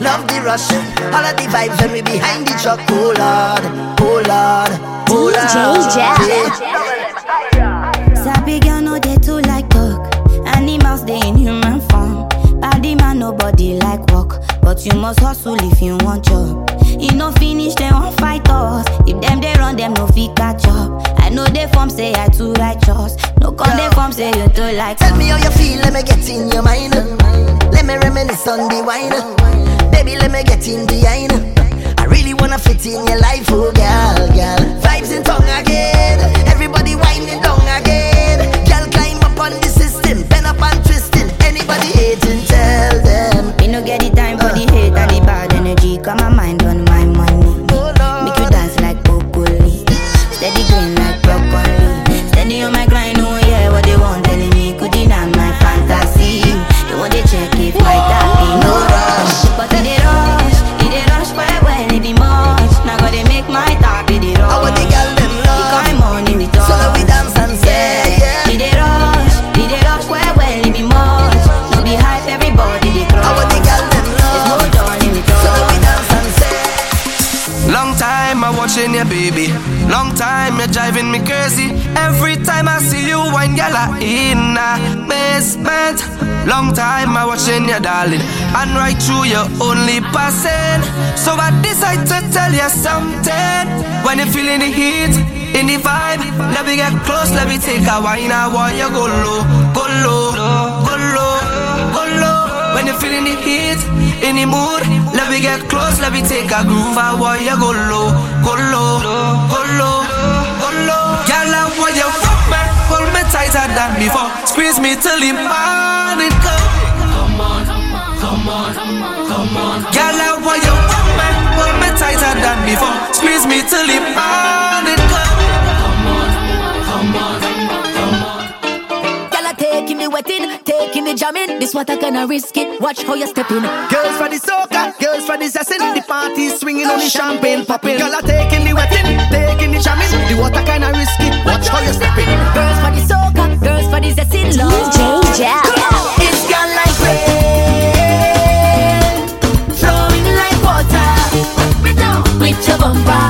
love the rush. All of the vibes when we behind the truck. Oh Lord, oh Lord, oh Lord. DJ Jack. Yeah. Sabi girl no dey too like talk. Animals dey in human form. Body man nobody like work, but you must hustle if you want job. E no finish dem wan fight us. If dem dey run dem no fit catch up. I know dey form say I too righteous. No come dey form say you too like. Tell me how you feel, let me get in your mind. Let me reminisce on the wine. Baby, let me get in behind. I really wanna fit in your life, oh girl, girl. Vibes in tongue again. Everybody winding down again. In a basement. Long time I watching you, darling. And right through you only passing. So I decide to tell you something. When you're feeling the heat, in the vibe, let me get close, let me take a wine. I want you go low, go low, go low, go low. When you're feeling the heat, in the mood, let me get close, let me take a groove. I want you go low, go low, go low, go low. Girl, I want you tighter than before. Squeeze me till the morning come. Come on, come on, come on. Girl, I want you hold me tighter than before. Squeeze me till the morning come. Wetting, taking the jamming. This what I gonna risk it. Watch how you stepping. Girls for the soca, girls for the session, the party swinging on the champagne popping. Girl are taking the wetting, taking the jamming, the water kinda risky. Watch how you stepping. Girls for the soca, girls for the zestin love. DJ Jack. It's gone like rain, flowing like water. With your bumper,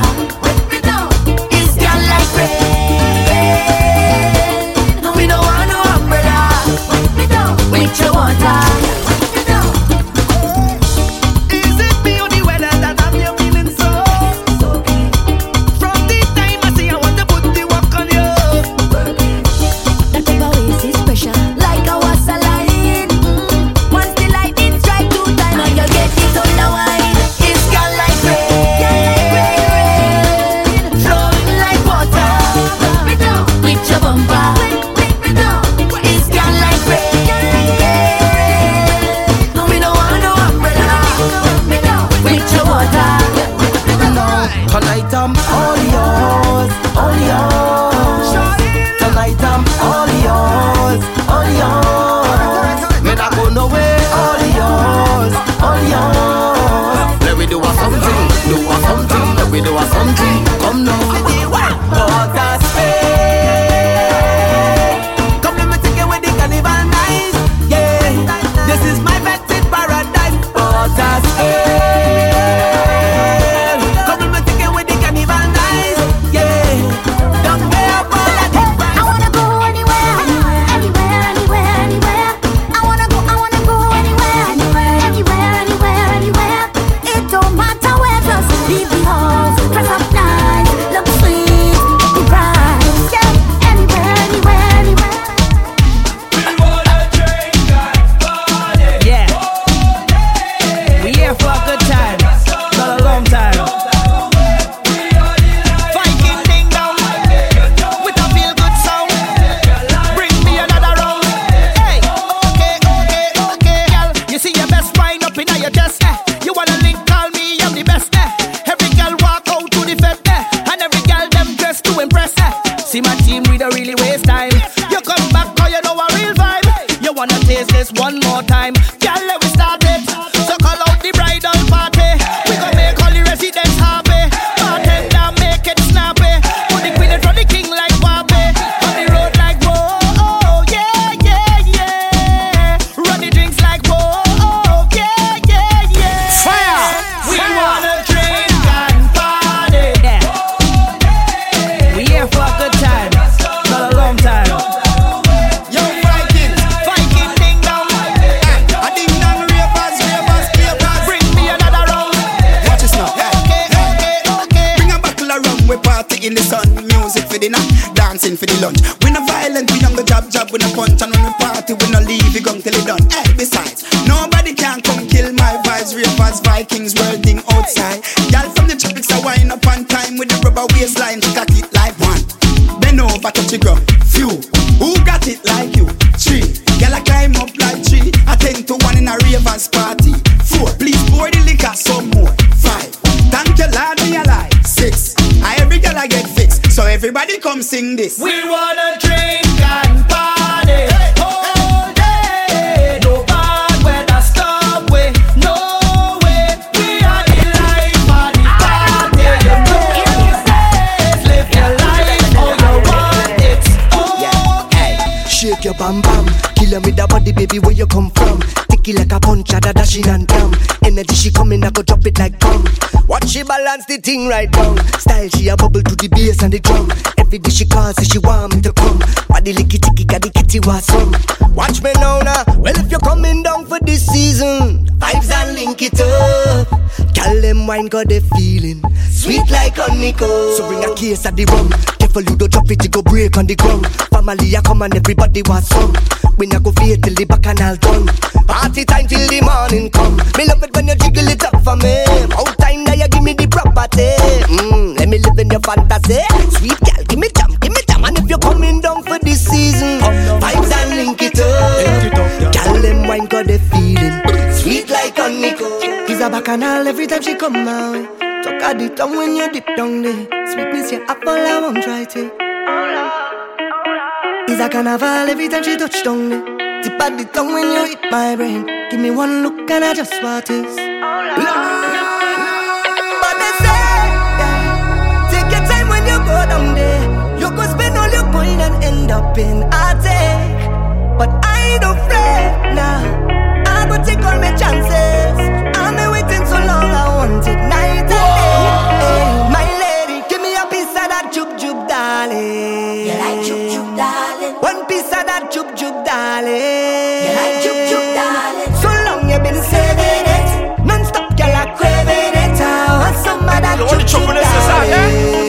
water. something thing right down. Style she a bubble to the bass and the drum. Every day she calls say she want me to come. Body licky ticky got the kitty was some. Watch me now now. Well if you're coming down for this season, vibes and link it up. Call them wine got the feeling sweet like a honeycomb. So bring a case of the rum. Careful you don't drop it, you go break on the ground. Family I come and everybody wants some. We not go fear till the bacchanal bacchanal every time she come my way. Talk at the tongue when you dip down there. Sweetness, you apple, I won't try to. Is a carnival every time she touch down there. Tip at the tongue when you hit my brain. Give me one look and I just what is. But they say, yeah, take your time when you go down there. You could spend all your coin and end up in a take. But I don't fret now. I go take all my chances. that juke juke darling. Like darling. So long you been saving it, non-stop girl I craving it. I some of that juke juke darling.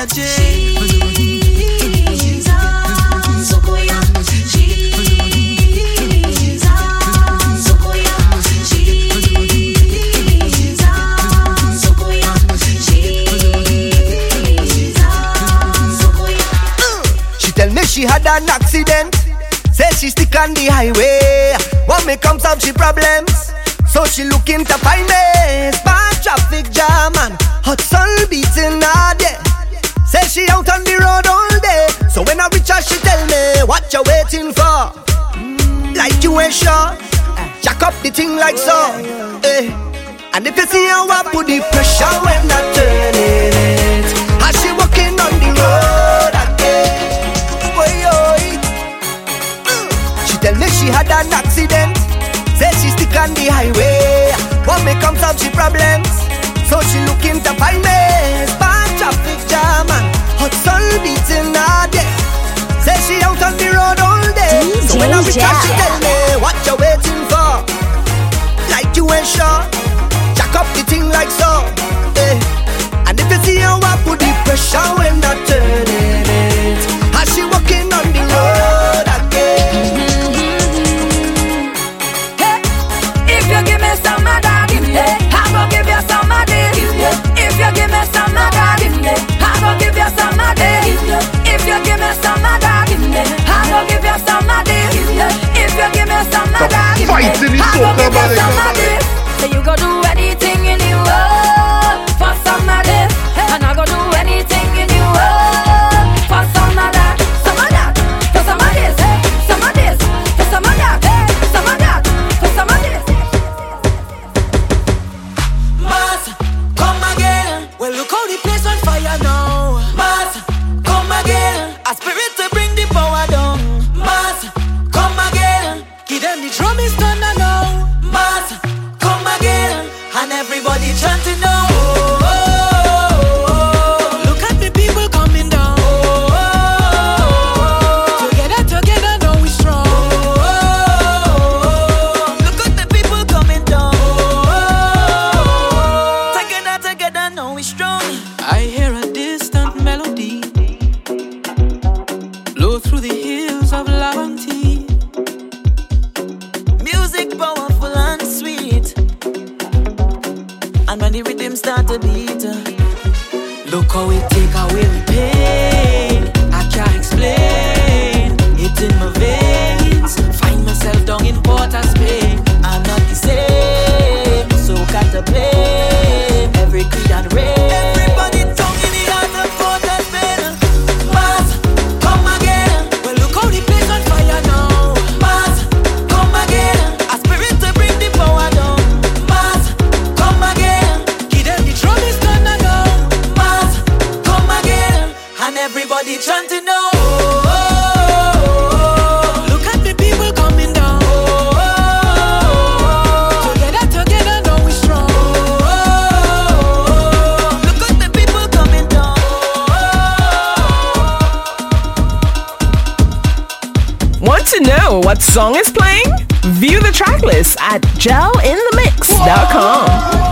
Uh. she had an accident. Say she stuck on the highway. When me comes out, she problems. So she looking to find me. Bad traffic jam and hot sun beating her dead she out on the road all day. So when I reach her, she tell me what you waiting for. Mm, like you ain't sure. Eh, jack up the thing like so. Eh. And if you see her, I put the pressure when I turn it, how she walking on the road again. Oi, oi. She tell me she had an accident. Say she stick on the highway. What may come out she problems. So she looking to find me traffic jam and hot sun beating her day. Say she out on the road all day. Mm, so when I reach out, she tell me what you waiting for. Like you ain't sure, jack up the thing like so. Eh. And if you see her I put the pressure when I turn it, How she walking on the road again. Mm-hmm. Hey, if you give me some. go give you some of this. If you give me some of that, I go give you some of this. If you give me some of that, I go give you some of this. Say you go do anything in the world for some of this. What song is playing? View the tracklist at jelinthemix.com.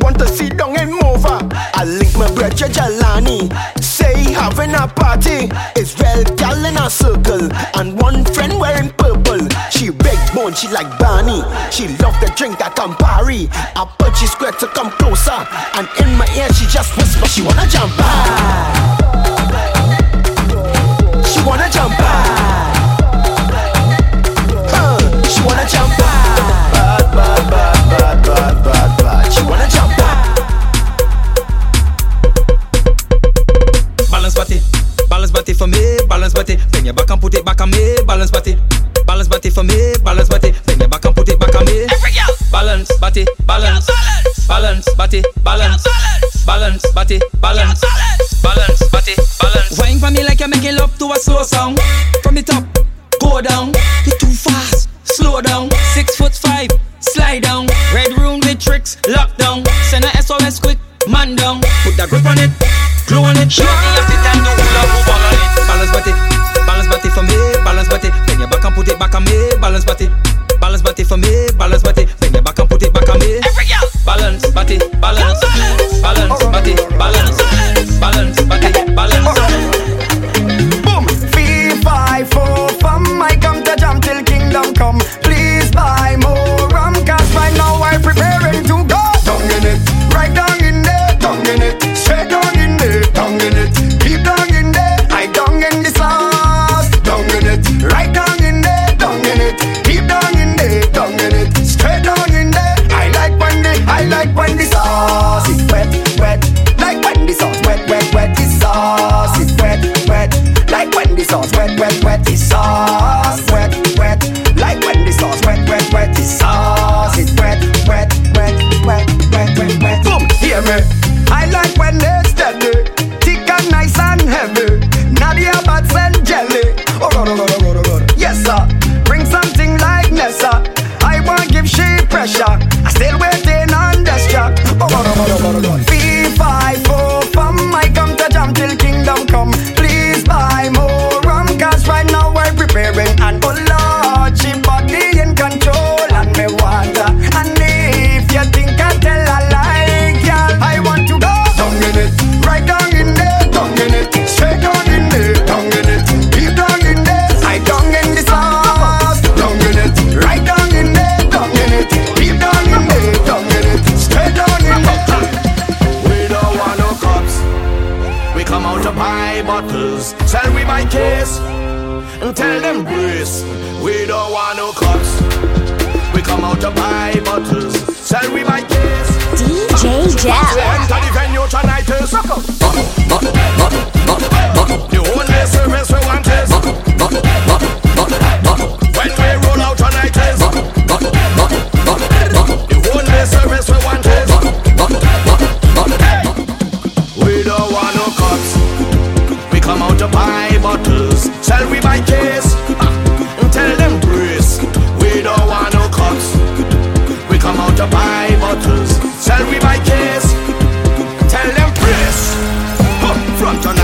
want to sit down and move up. I link my bread to Jalani. Say having a party. Israel gal in a circle. And one friend wearing purple. She big bone, she like Barney. She love the drink that Campari. I put she square to come closer. And in my ear she just whisper, she wanna jump high. your back and put it back on me. Balance body, balance body for me. Balance body. Bring your back and put it back on me. Every girl. Balance body, balance, balance body, balance, balance body, balance, balance body, balance. Wine for me like you're making love to a slow song. From the top, go down. You're too fast, slow down. Six foot five, slide down. Red room with tricks, lockdown. Send a SOS quick, man down. Put that grip on it, glue on it. Shorty, you sit and do the move on. put it back on me, balance body, balance body for me, balance body. Bring it back and put it back on me. Every girl. Balance body, balance, balance body, balance, balance body, balance. Jel. Huh, From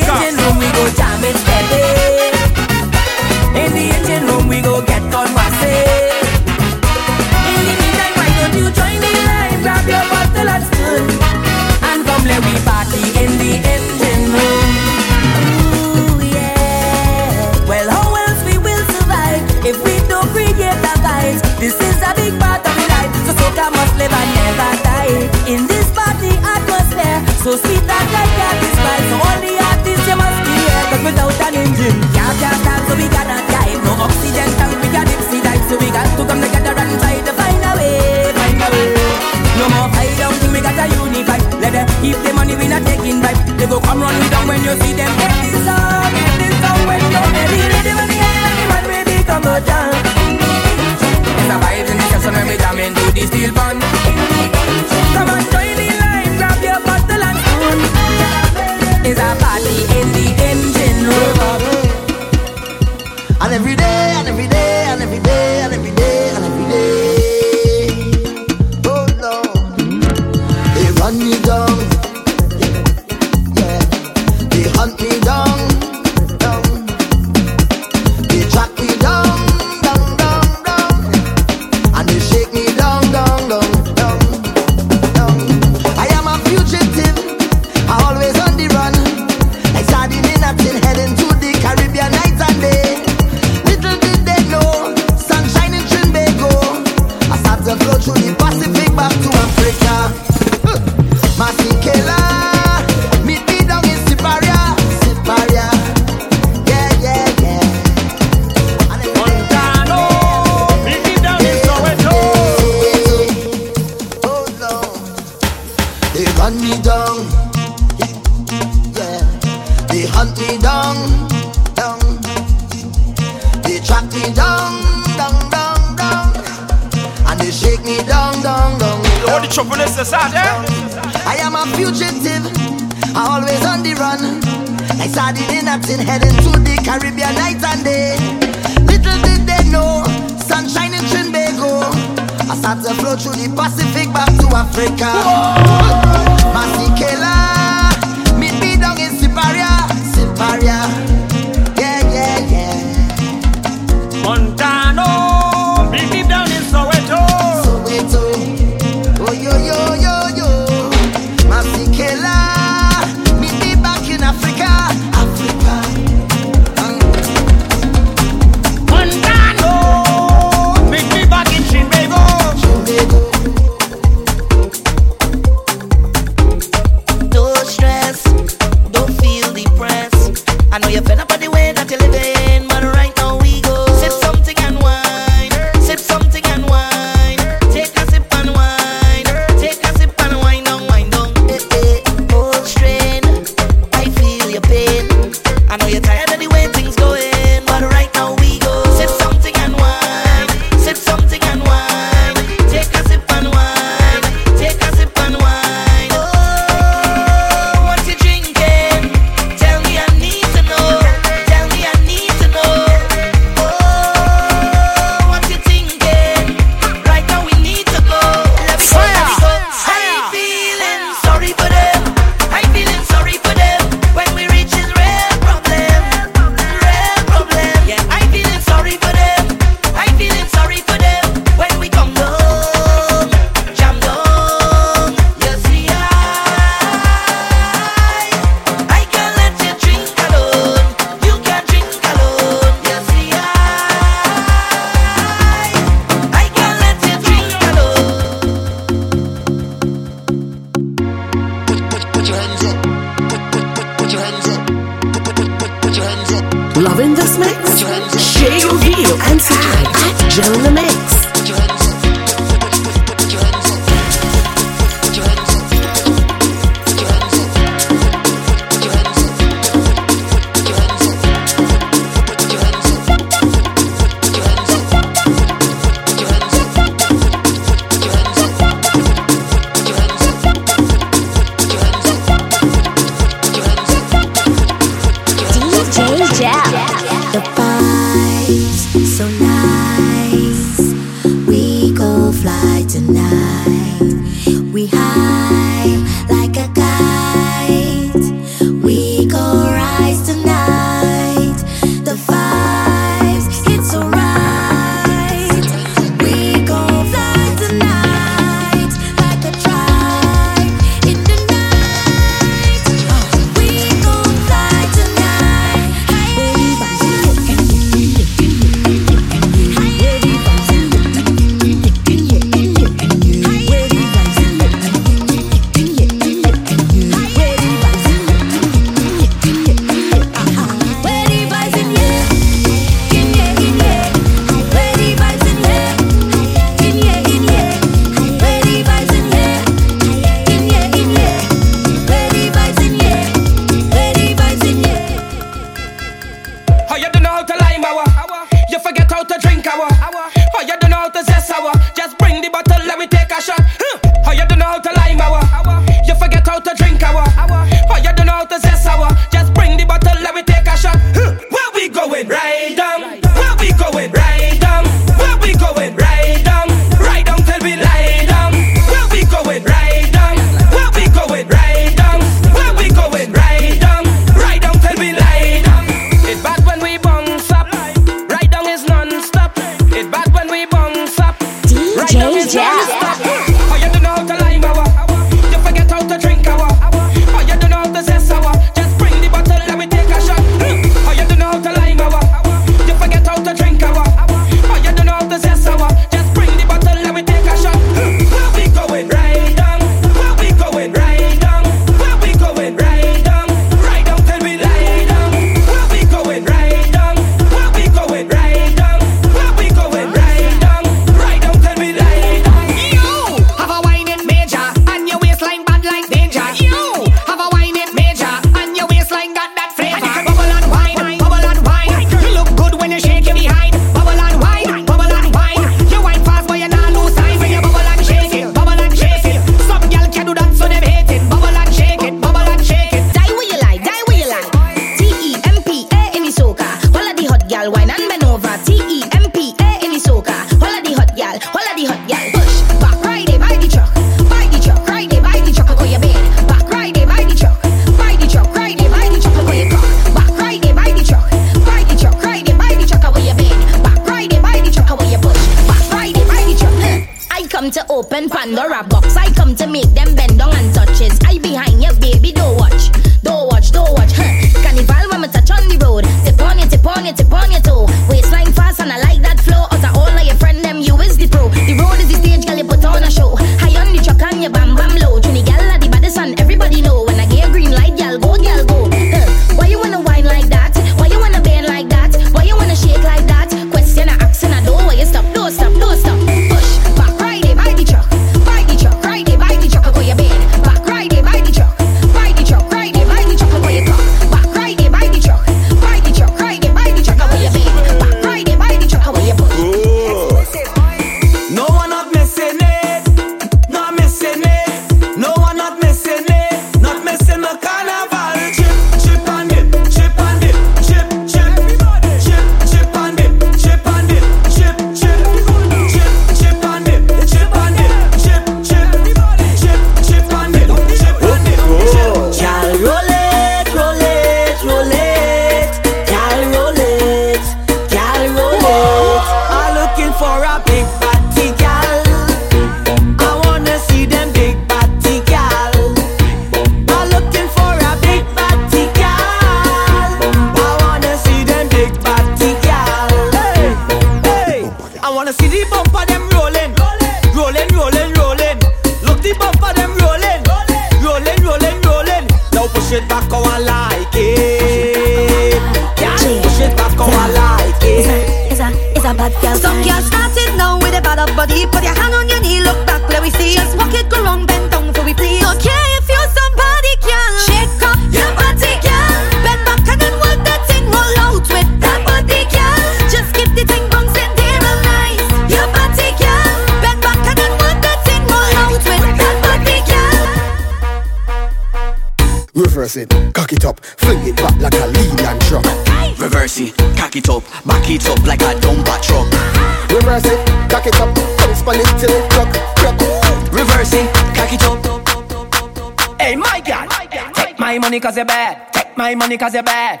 money cause you're bad.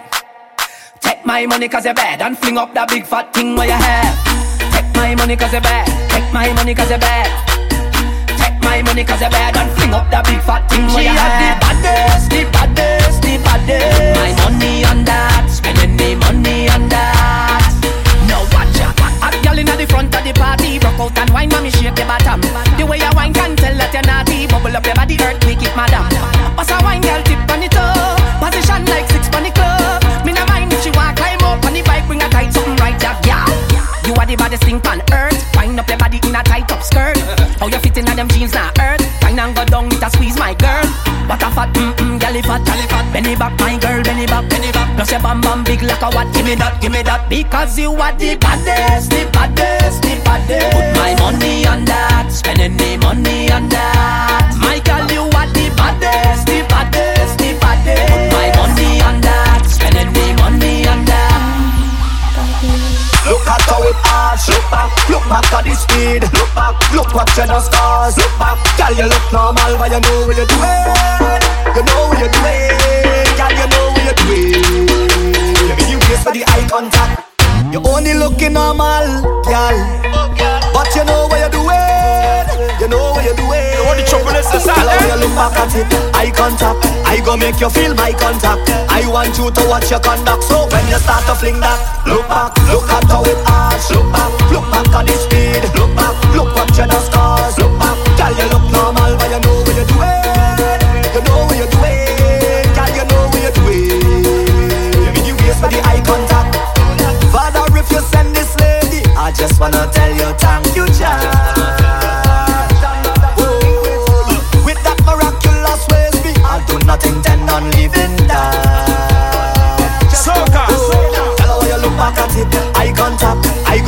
Take my money cause you're bad and fling up that big fat Benny back, my girl, Benny back, Benny back. Plus your bam bam big like a what? Give me that, give me that. Because you are the baddest, the baddest, the baddest. Put my money on that, spending the money on that. back at the speed. Look back, look what you done stars. Look back, girl, you look normal, but you know what you're doing. You know what you're doing, girl, you know what you're doing. You face for the eye contact. You only looking normal, oh, girl, but you know what you're you know where you do it. You know the trouble is, the sad. Now you look back at it. Eye contact. I go make you feel my contact. I want you to watch your conduct. So when you start to fling that, look back, look at how it arch. Look back, look back at the speed. Look back, look what you done caused. Look back, tell you look normal, but you know where you do it. You know what you do it. Girl, you know what you do it. You mean you waste for the eye contact. Father, if you send this lady, I just wanna.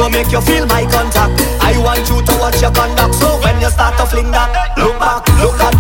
go make you feel my contact. I want you to watch your conduct. So when you start to fling that, look back, look at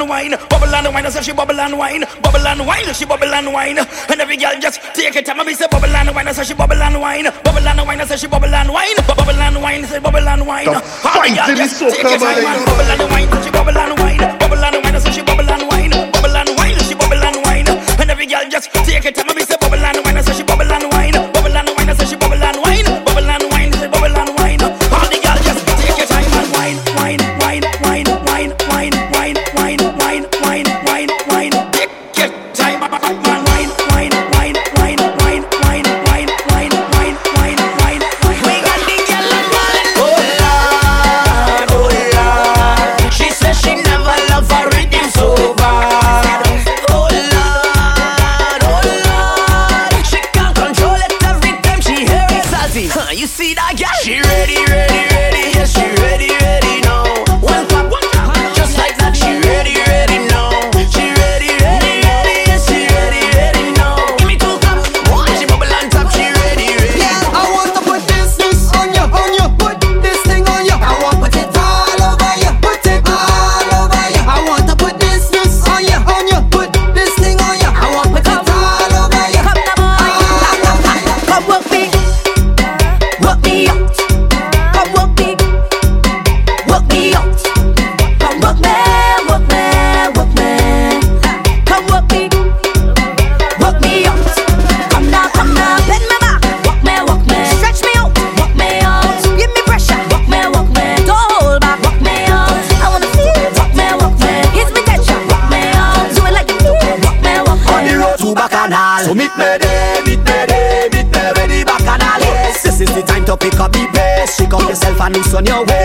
and wine, bubble and wine. So she bubble and wine, bubble and wine. She bubble and wine. And every girl just take it time and me say bubble and wine. So she bubble and wine, bubble and wine. So she bubble and wine, bubble and wine. Say bubble and wine. Every girl just take it bubble and wine. So she bubble and wine, bubble and wine. So bubble and wine, bubble and wine. She bubble and wine. And every girl just take it time and me say bubble and wine. So she on your way.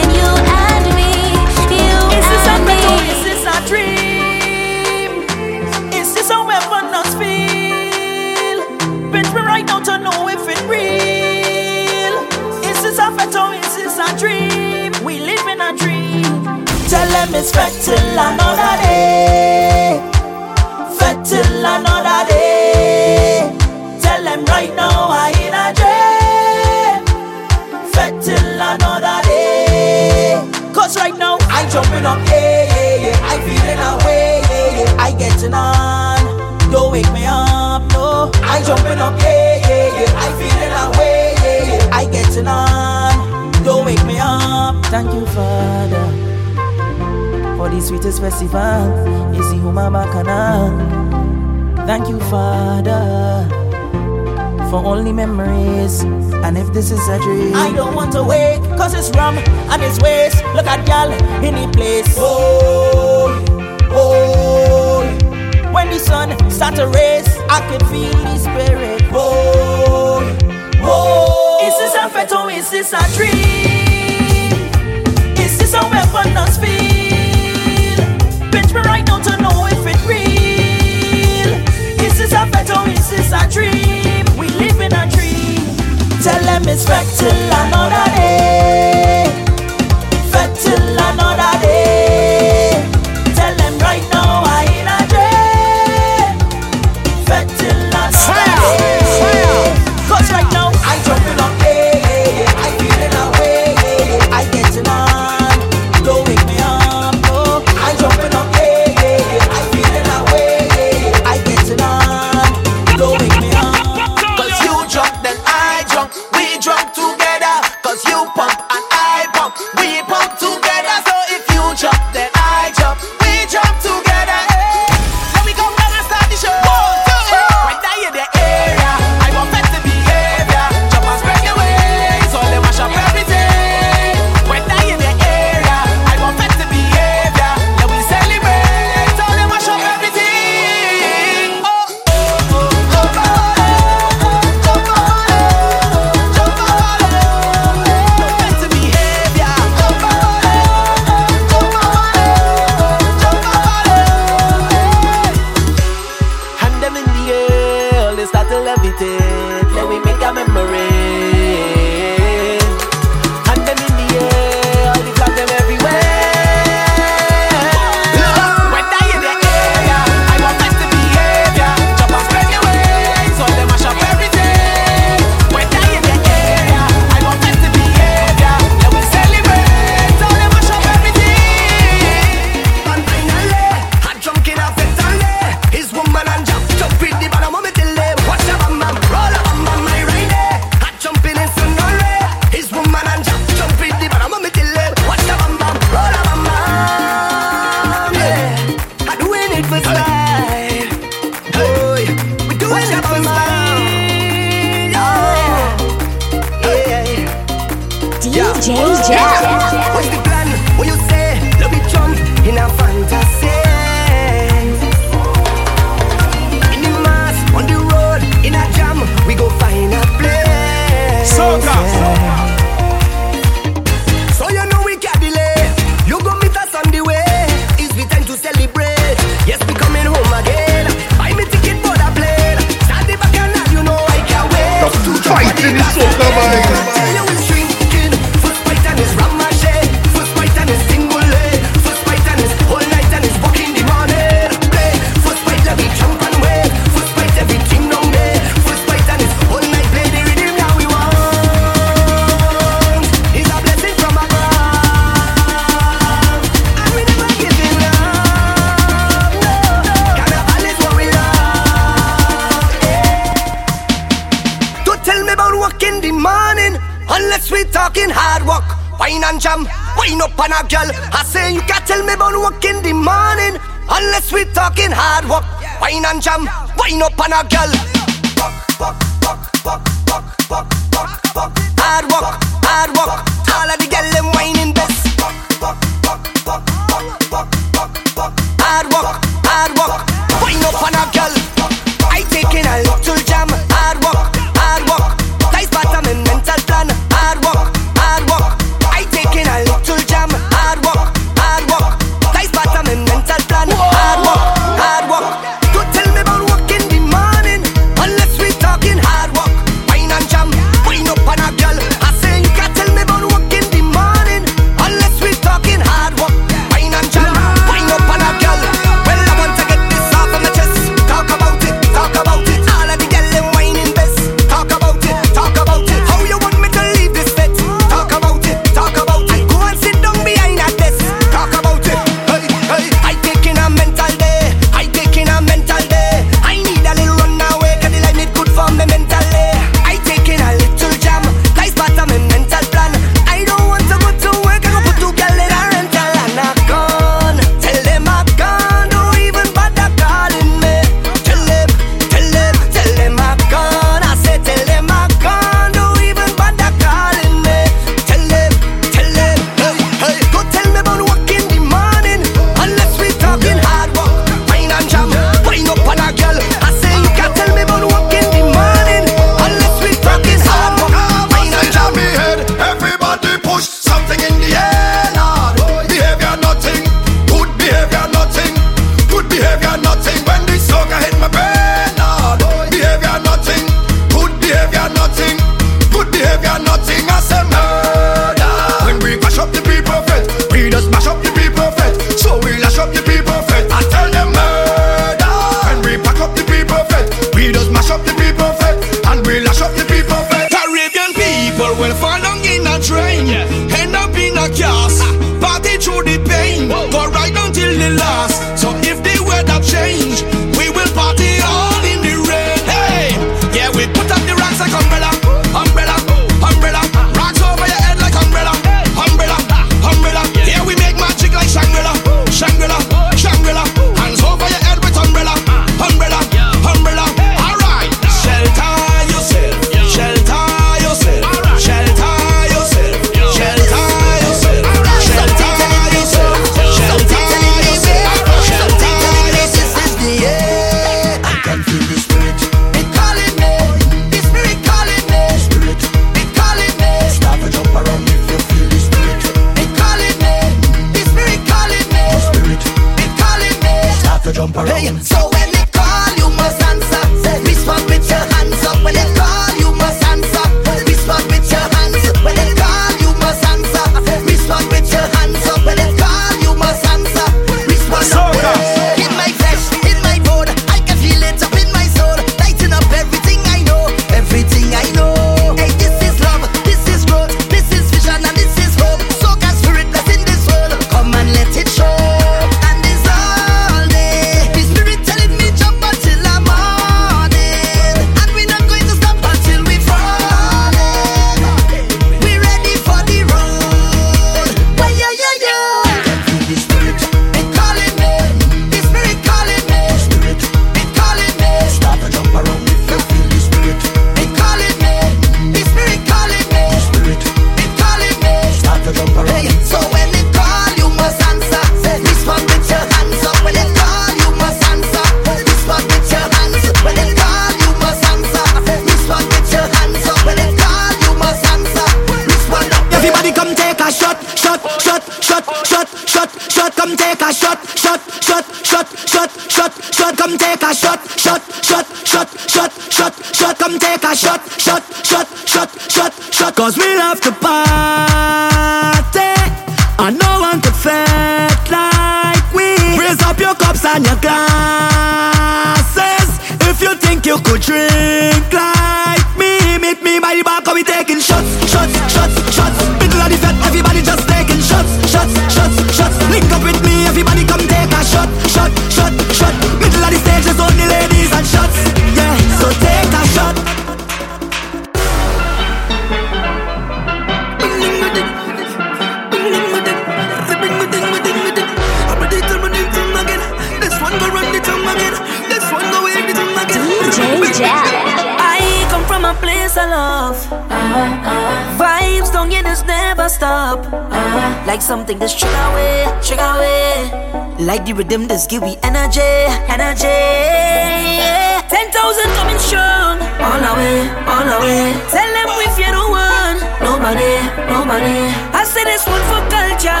I say this one for culture.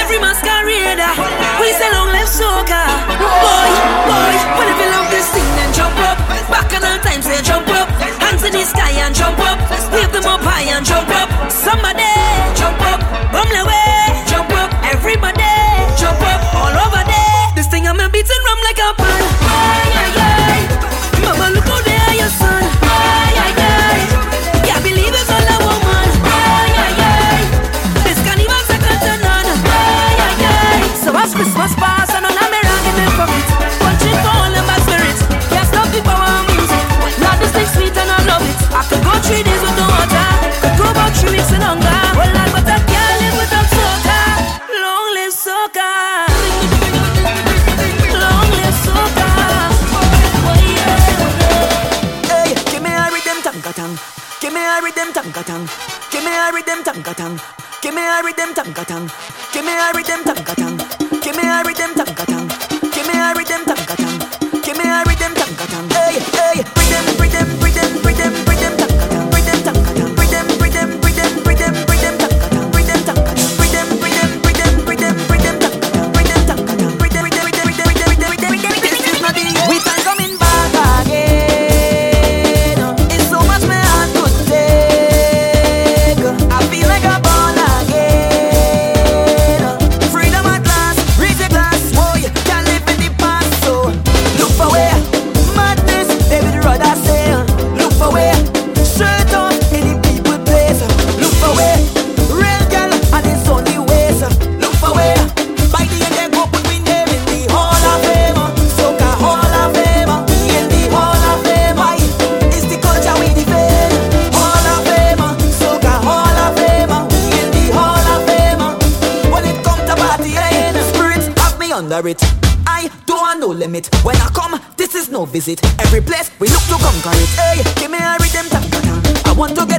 Every masquerader. We sell on left soccer. Boy, boy, well if you love this thing, then jump up. Back on all times, they jump up. Hands in the sky and jump up. Wave them up high and jump up. Give me a rhythm, tanka tang. Give me a rhythm, tanka tang. limit. When I come, this is no visit. Every place we look to conquer it. Hey, give me everything. I want to get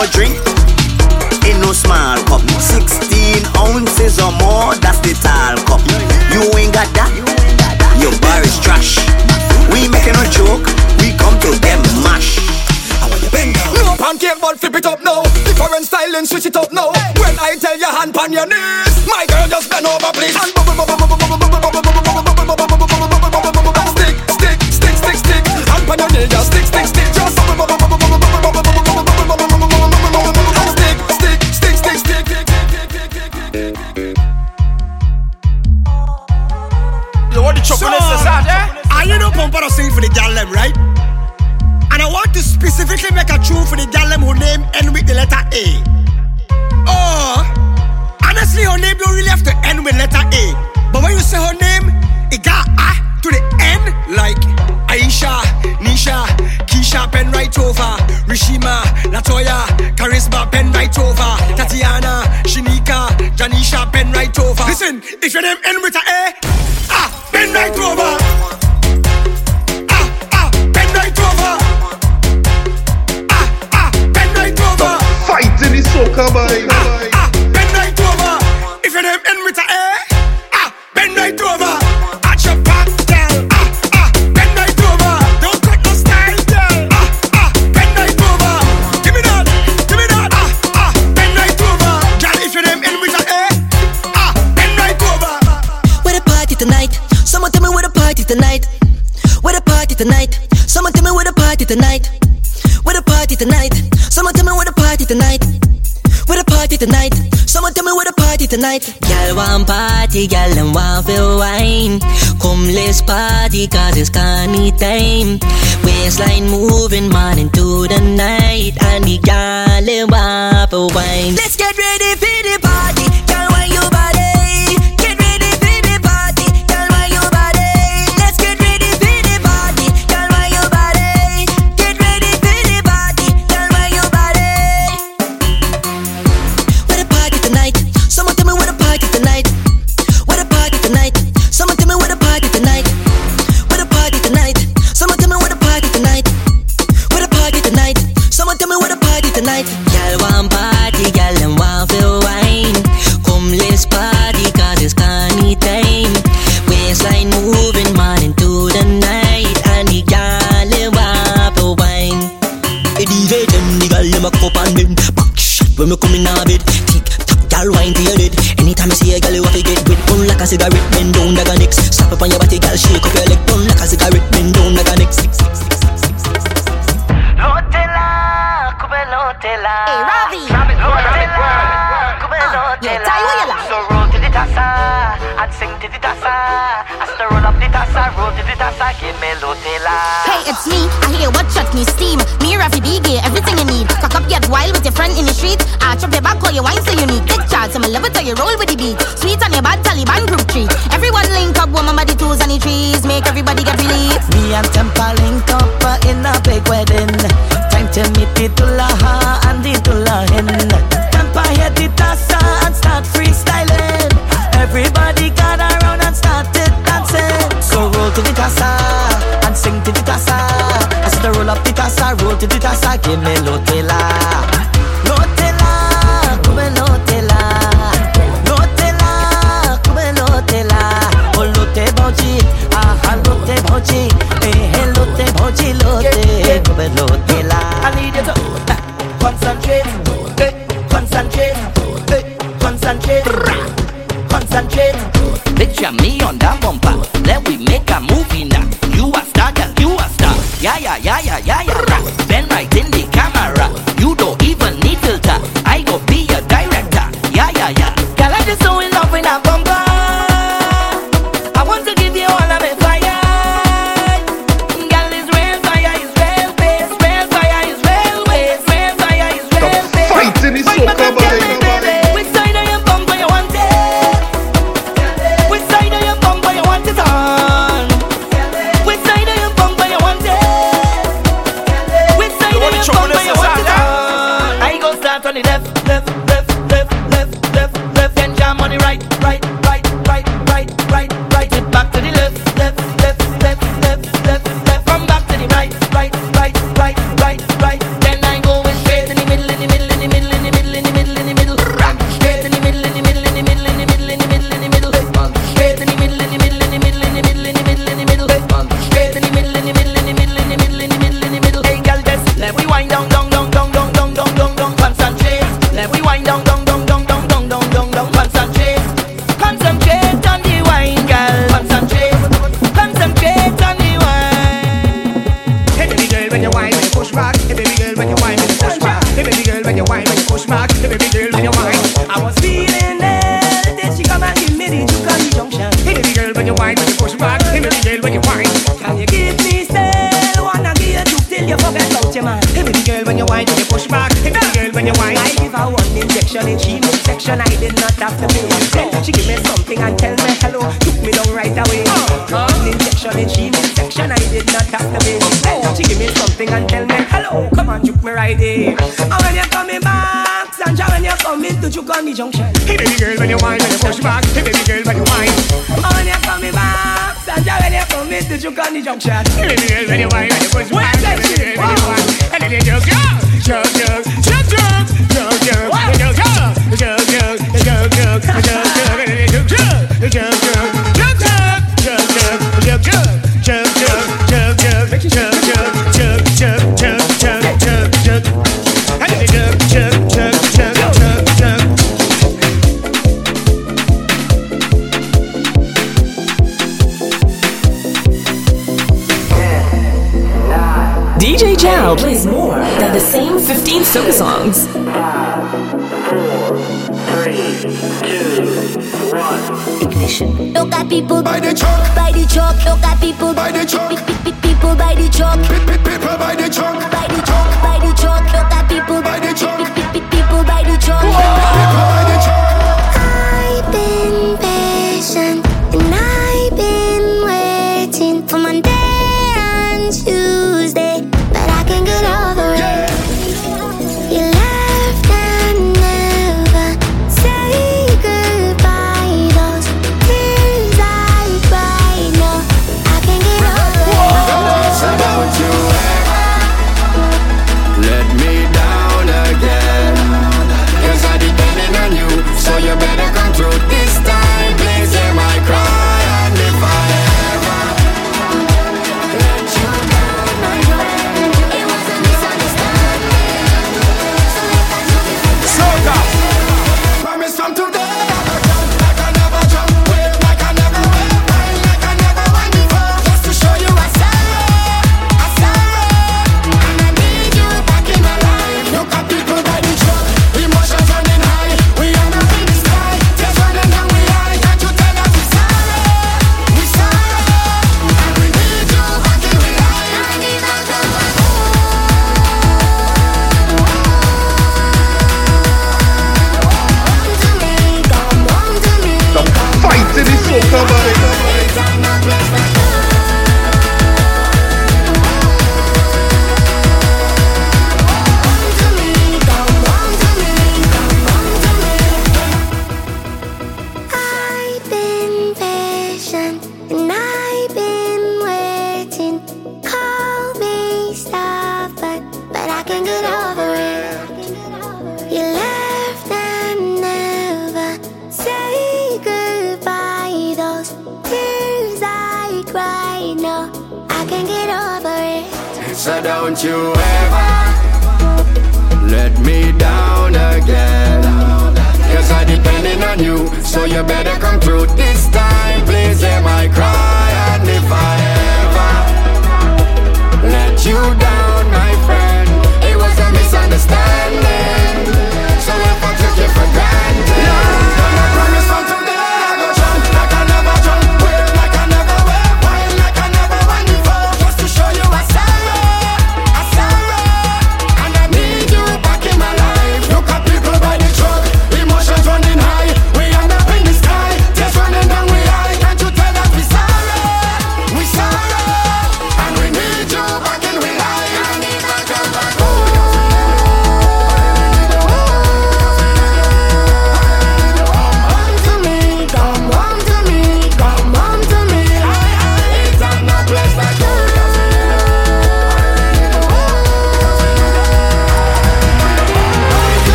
no drink in no small cup. 16 ounces or more, that's the tall cup. You ain't got that? Your bar is trash. We making a joke, we come to them mash. No pancake but flip it up now. Different styling, switch it up now. When I tell you hand pan your knees, my girl just bend over please. him tonight. Gal want party, girl and want feel wine. Come let's party, cause it's Connie time. Waistline moving morning to the night. and the girl and want feel wine. Let's get ready for the party. mechanics. Lotela. Hey, ah, So roll to the and sing to the. As roll up the roll to the give me lotela. Hey, it's me. I hear what shot me steam. Me, Ravi, big everything you need. Cock up, get wild with your friend in the street. I chop your back, call your wine so you need. Take charge, so my love it till you roll with the beat. Sweet on your bad Taliban group link up, woman by the twos and the trees, make everybody get relief. Me and Tempa link up in a big wedding. Time to meet the Tulaha and the Tulahin. Tempa hit the tassa and start freestyling. Everybody got around and started dancing. So roll to the tassa and sing to the tassa. I said roll up the tassa, roll to the tassa, give me low me on plays more than the same 15 songs.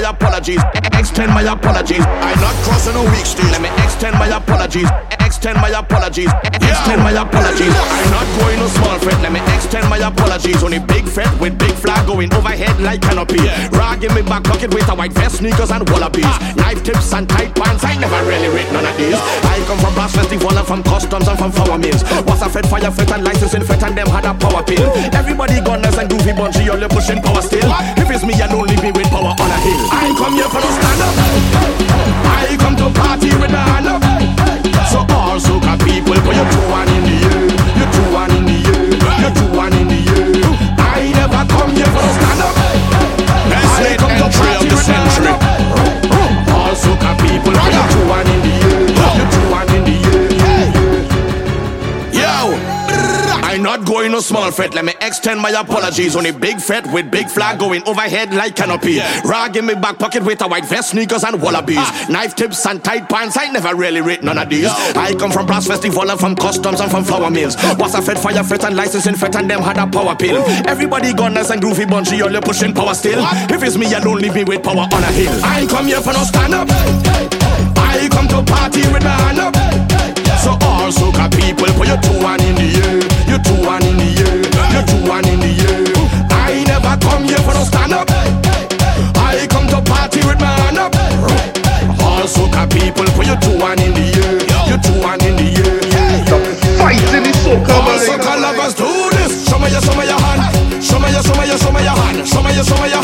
my apologies. Extend my apologies. I'm not crossing a weak street. Let me extend my apologies extend my apologies. Extend my apologies. I'm not going no small fete. Let me extend my apologies. Only big fete with big flag going overhead like canopy. Rag in me back pocket with a white vest, sneakers and wallabies. Knife tips and tight pants. I never really read none of these. I come from Brass Festival and from customs and from flour mills. Was a fed fire fete and licensing fete and them had a power pill. Everybody gunners and goofy bunchy, all pushing power still. If it's me, I don't leave me with power on a hill. I come here for no stand up. I come to party with the hand up. So all soca people, put your two one in the air, you two one in the air, going no small fete. Let me extend my apologies. Only big fete with big flag going overhead like canopy. Rag in my back pocket with a white vest, sneakers and wallabies. Ah. Knife tips and tight pants. I never really read none of these. I come from brass festival and from customs and from flour mills. Was a fed fire fete and licensing fete and them had a power pill. Everybody gunners and groovy bunchy, all your pushing power still. If it's me, you don't leave me with power on a hill. I ain't come here for no stand up. I come to party with my hand up. So all soca people, put your two one in the air, one in the air. I never come here for no stand up. I come to party with my hand up. All soca people, put your two one in the air, your two one in the air. Fighting is soca, All soca lovers do this. Show me your, show me your hand. Show me your, show me your, show me your hand. Show me your, show me your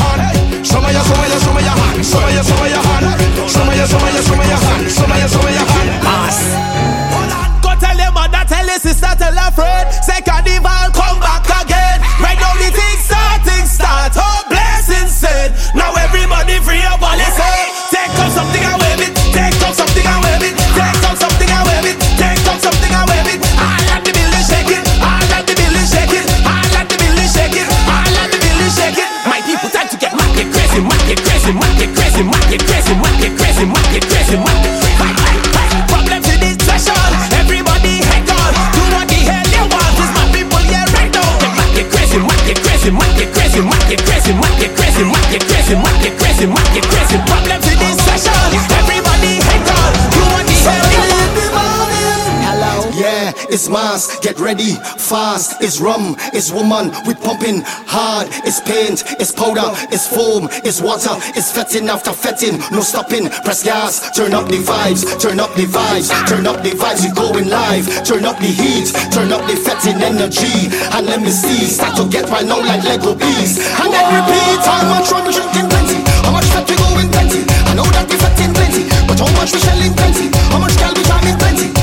it's mass. Get ready, fast. It's rum, it's woman. We pumping hard. It's paint, it's powder, it's foam, it's water, it's feting after feting. No stopping. Press gas. Turn up the vibes. Turn up the vibes. Turn up the vibes. We going live. Turn up the heat. Turn up the feting energy. And let me see. Start to get right now like Lego bees. And then repeat. How much rum drinking plenty? How much fat we going plenty? I know that we feting plenty, but how much we shelling plenty? How much gal we jamming plenty?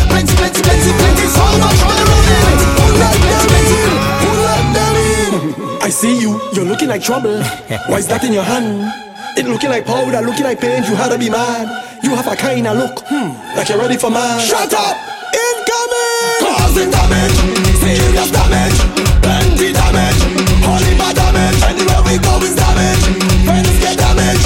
Plenty, plenty. So much on the road. Who let them in? Who let them in? I see you, you're looking like trouble. Why is that in your hand? It looking like powder, looking like paint, you had to be mad. You have a kind of look, hmm, like you're ready for mad. Shut up! Incoming! Causing damage, serious damage, plenty damage, holy damage. Anywhere we go is damage. Friends get damaged,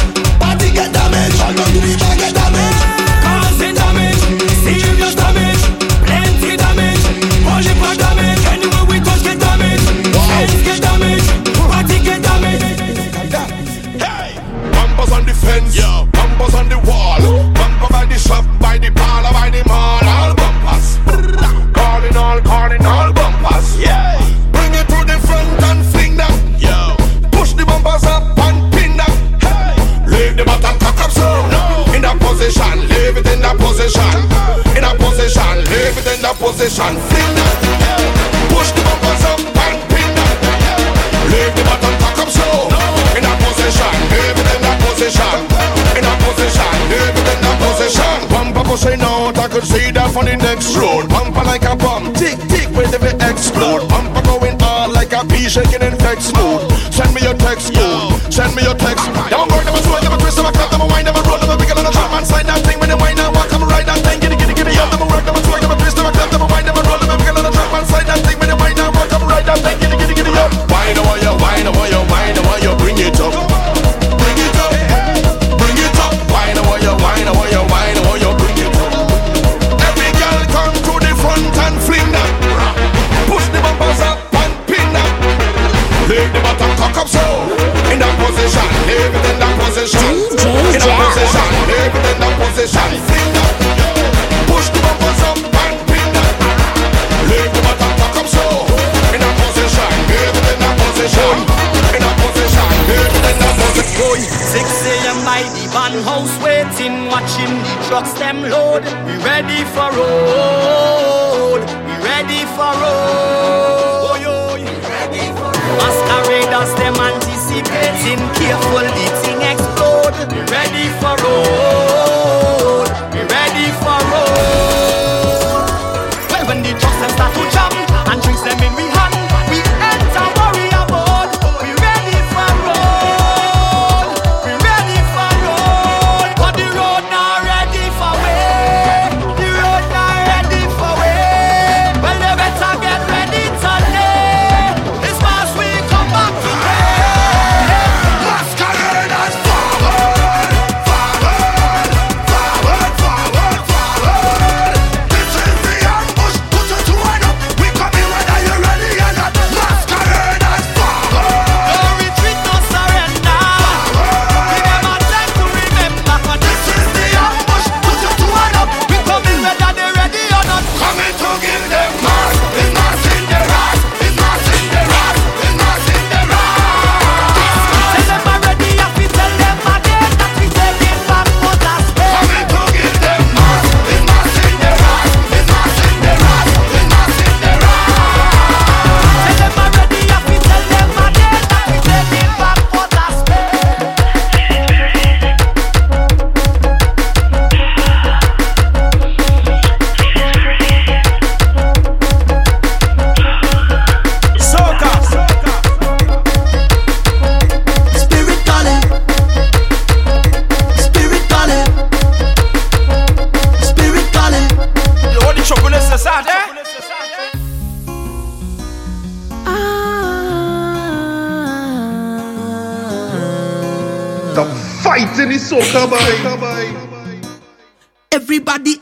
The fight in the soca boy. Everybody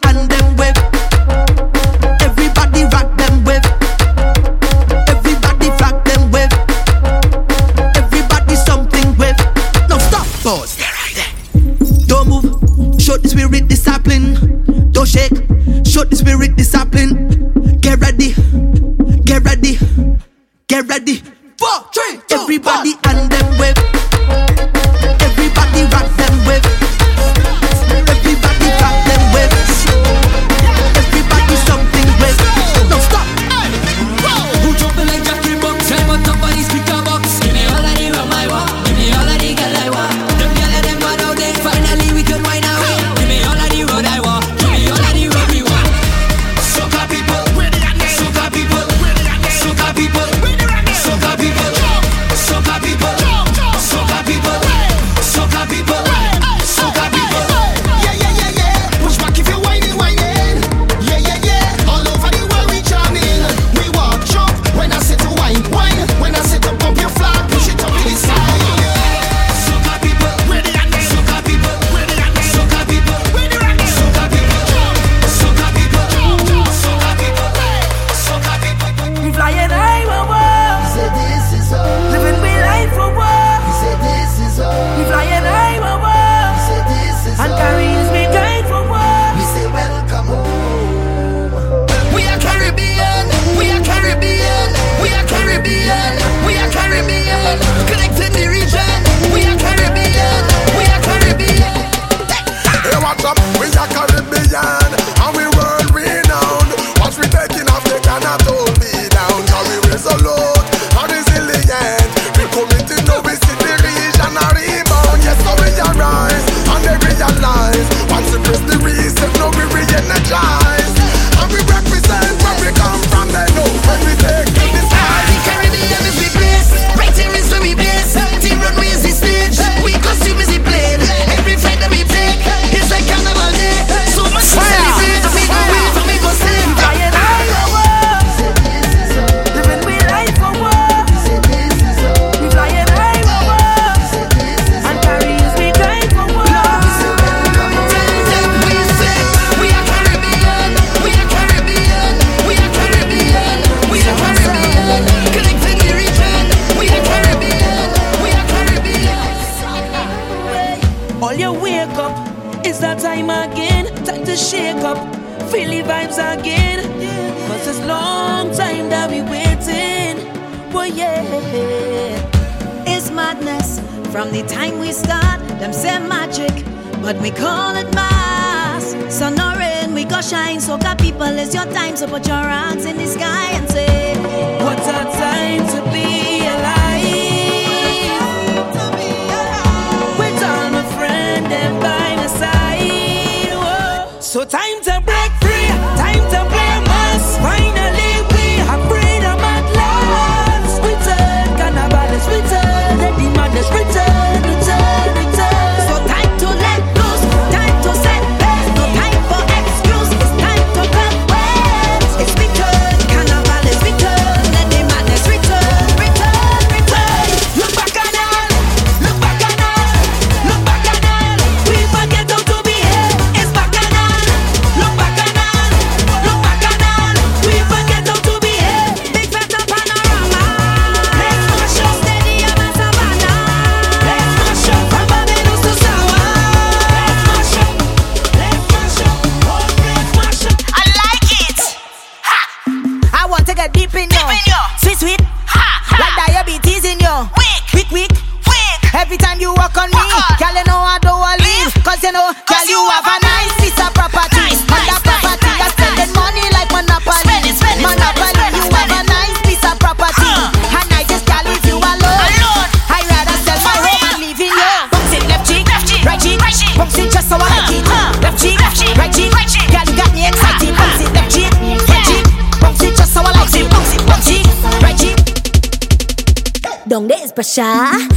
pressure,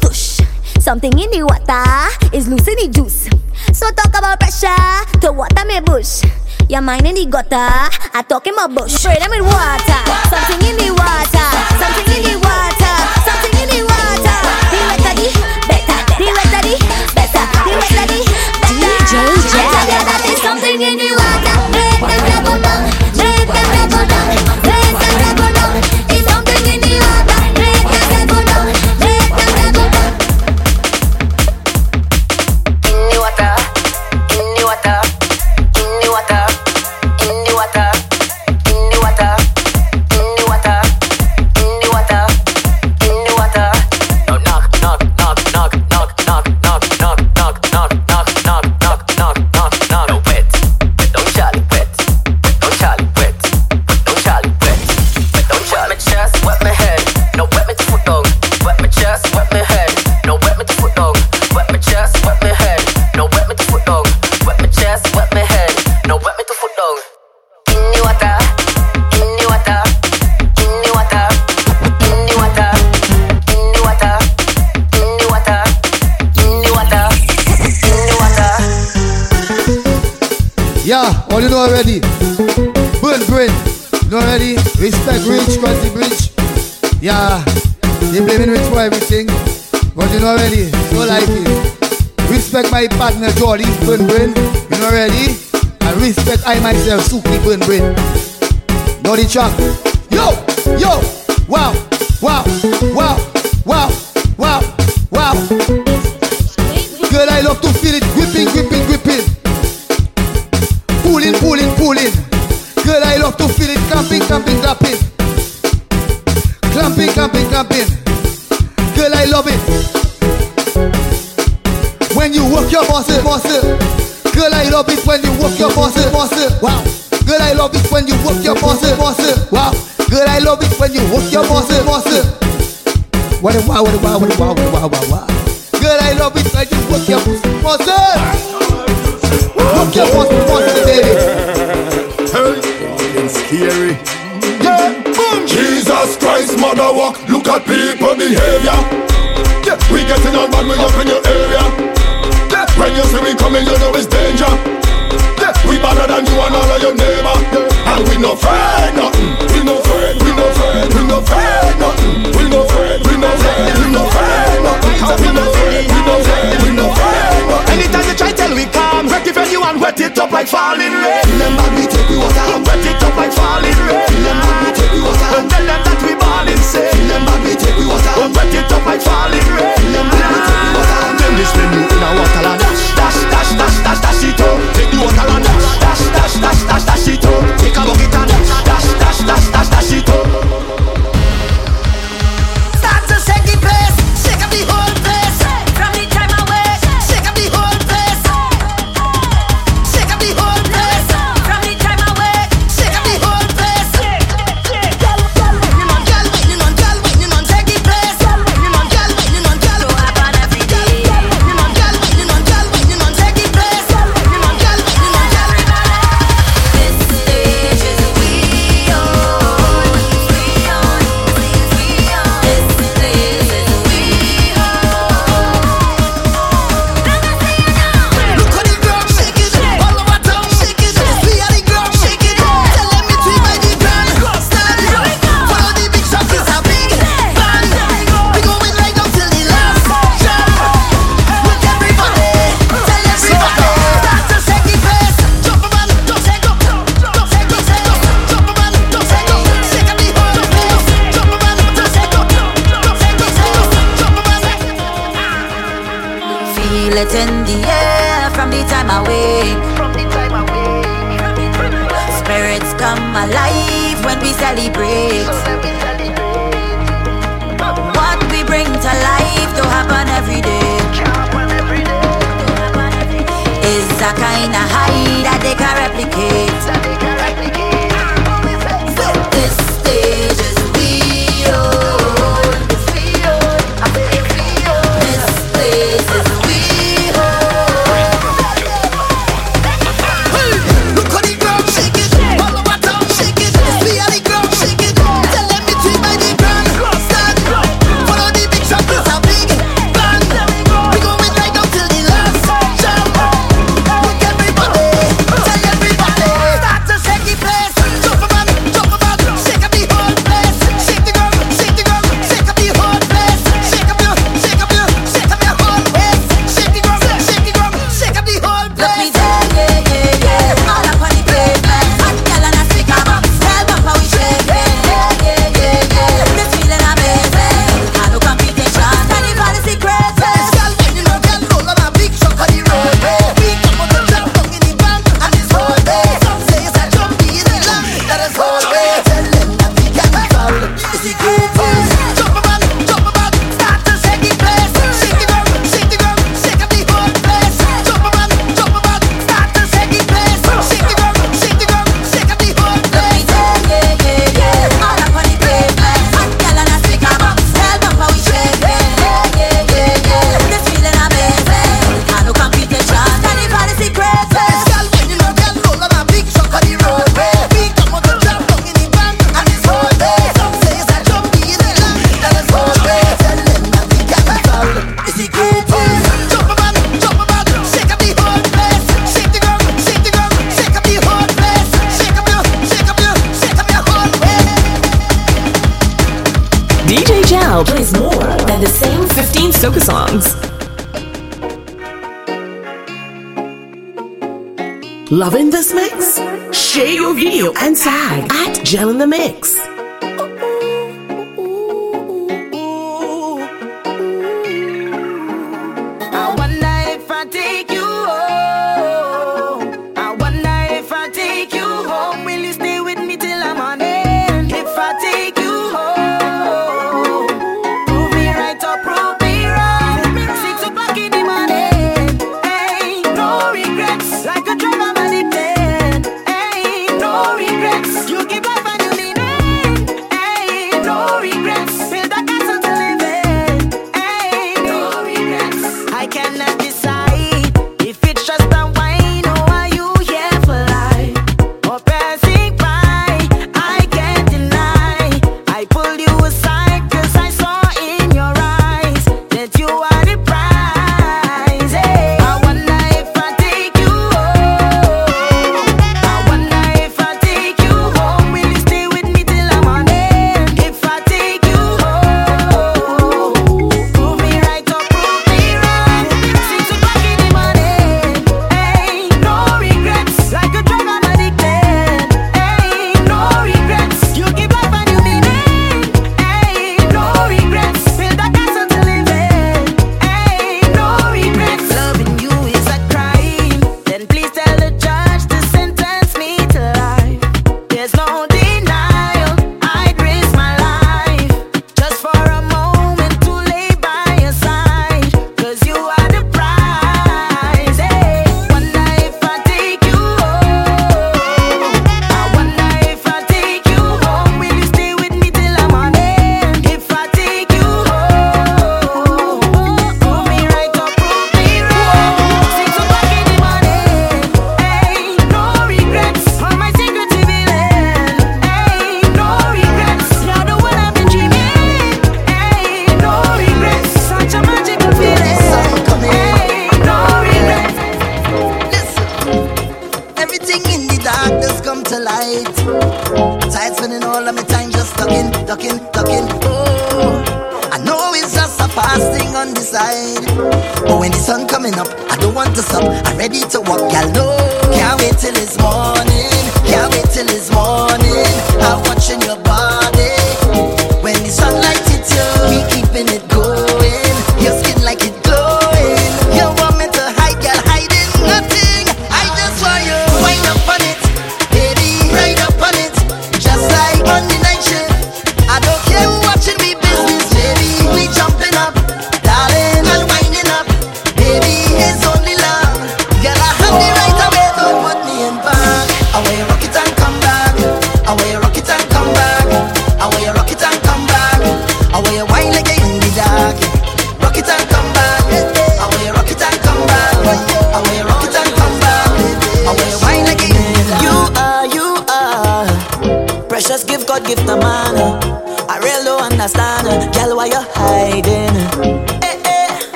touch. Something in the water is loose in the juice. So talk about pressure to water may bush. Your mind in the gutter, I talk in my bush. Spray them with water. know already. Burn, brain. You know already. Respect rich, cross the bridge. Yeah. They blaming rich for everything. But you know already. No like it. Respect my partner Jordy, burn brain. You know already. And respect I myself, Suki, burn brain. Know the track. careful, Moses. Look careful, Moses, baby. scary. Yeah, boom. Jesus Christ, mother walk. Look at people behavior. Yeah. We getting on bad, we up in your area. Yeah. When you see we coming, you know it's danger. Yeah. We better than you and all of your neighbor. And we no afraid nothing. falling rain. Tell them back we take we water. and Wet it up like falling rain. Tell them back we take we water. and Tell them that we balling insane. Tell them back we take we water. and Wet it up like falling rain. Tell them back we take we water. Them this menu in a waterland. Loving this mix? Share your video and tag at Jel in the Mix.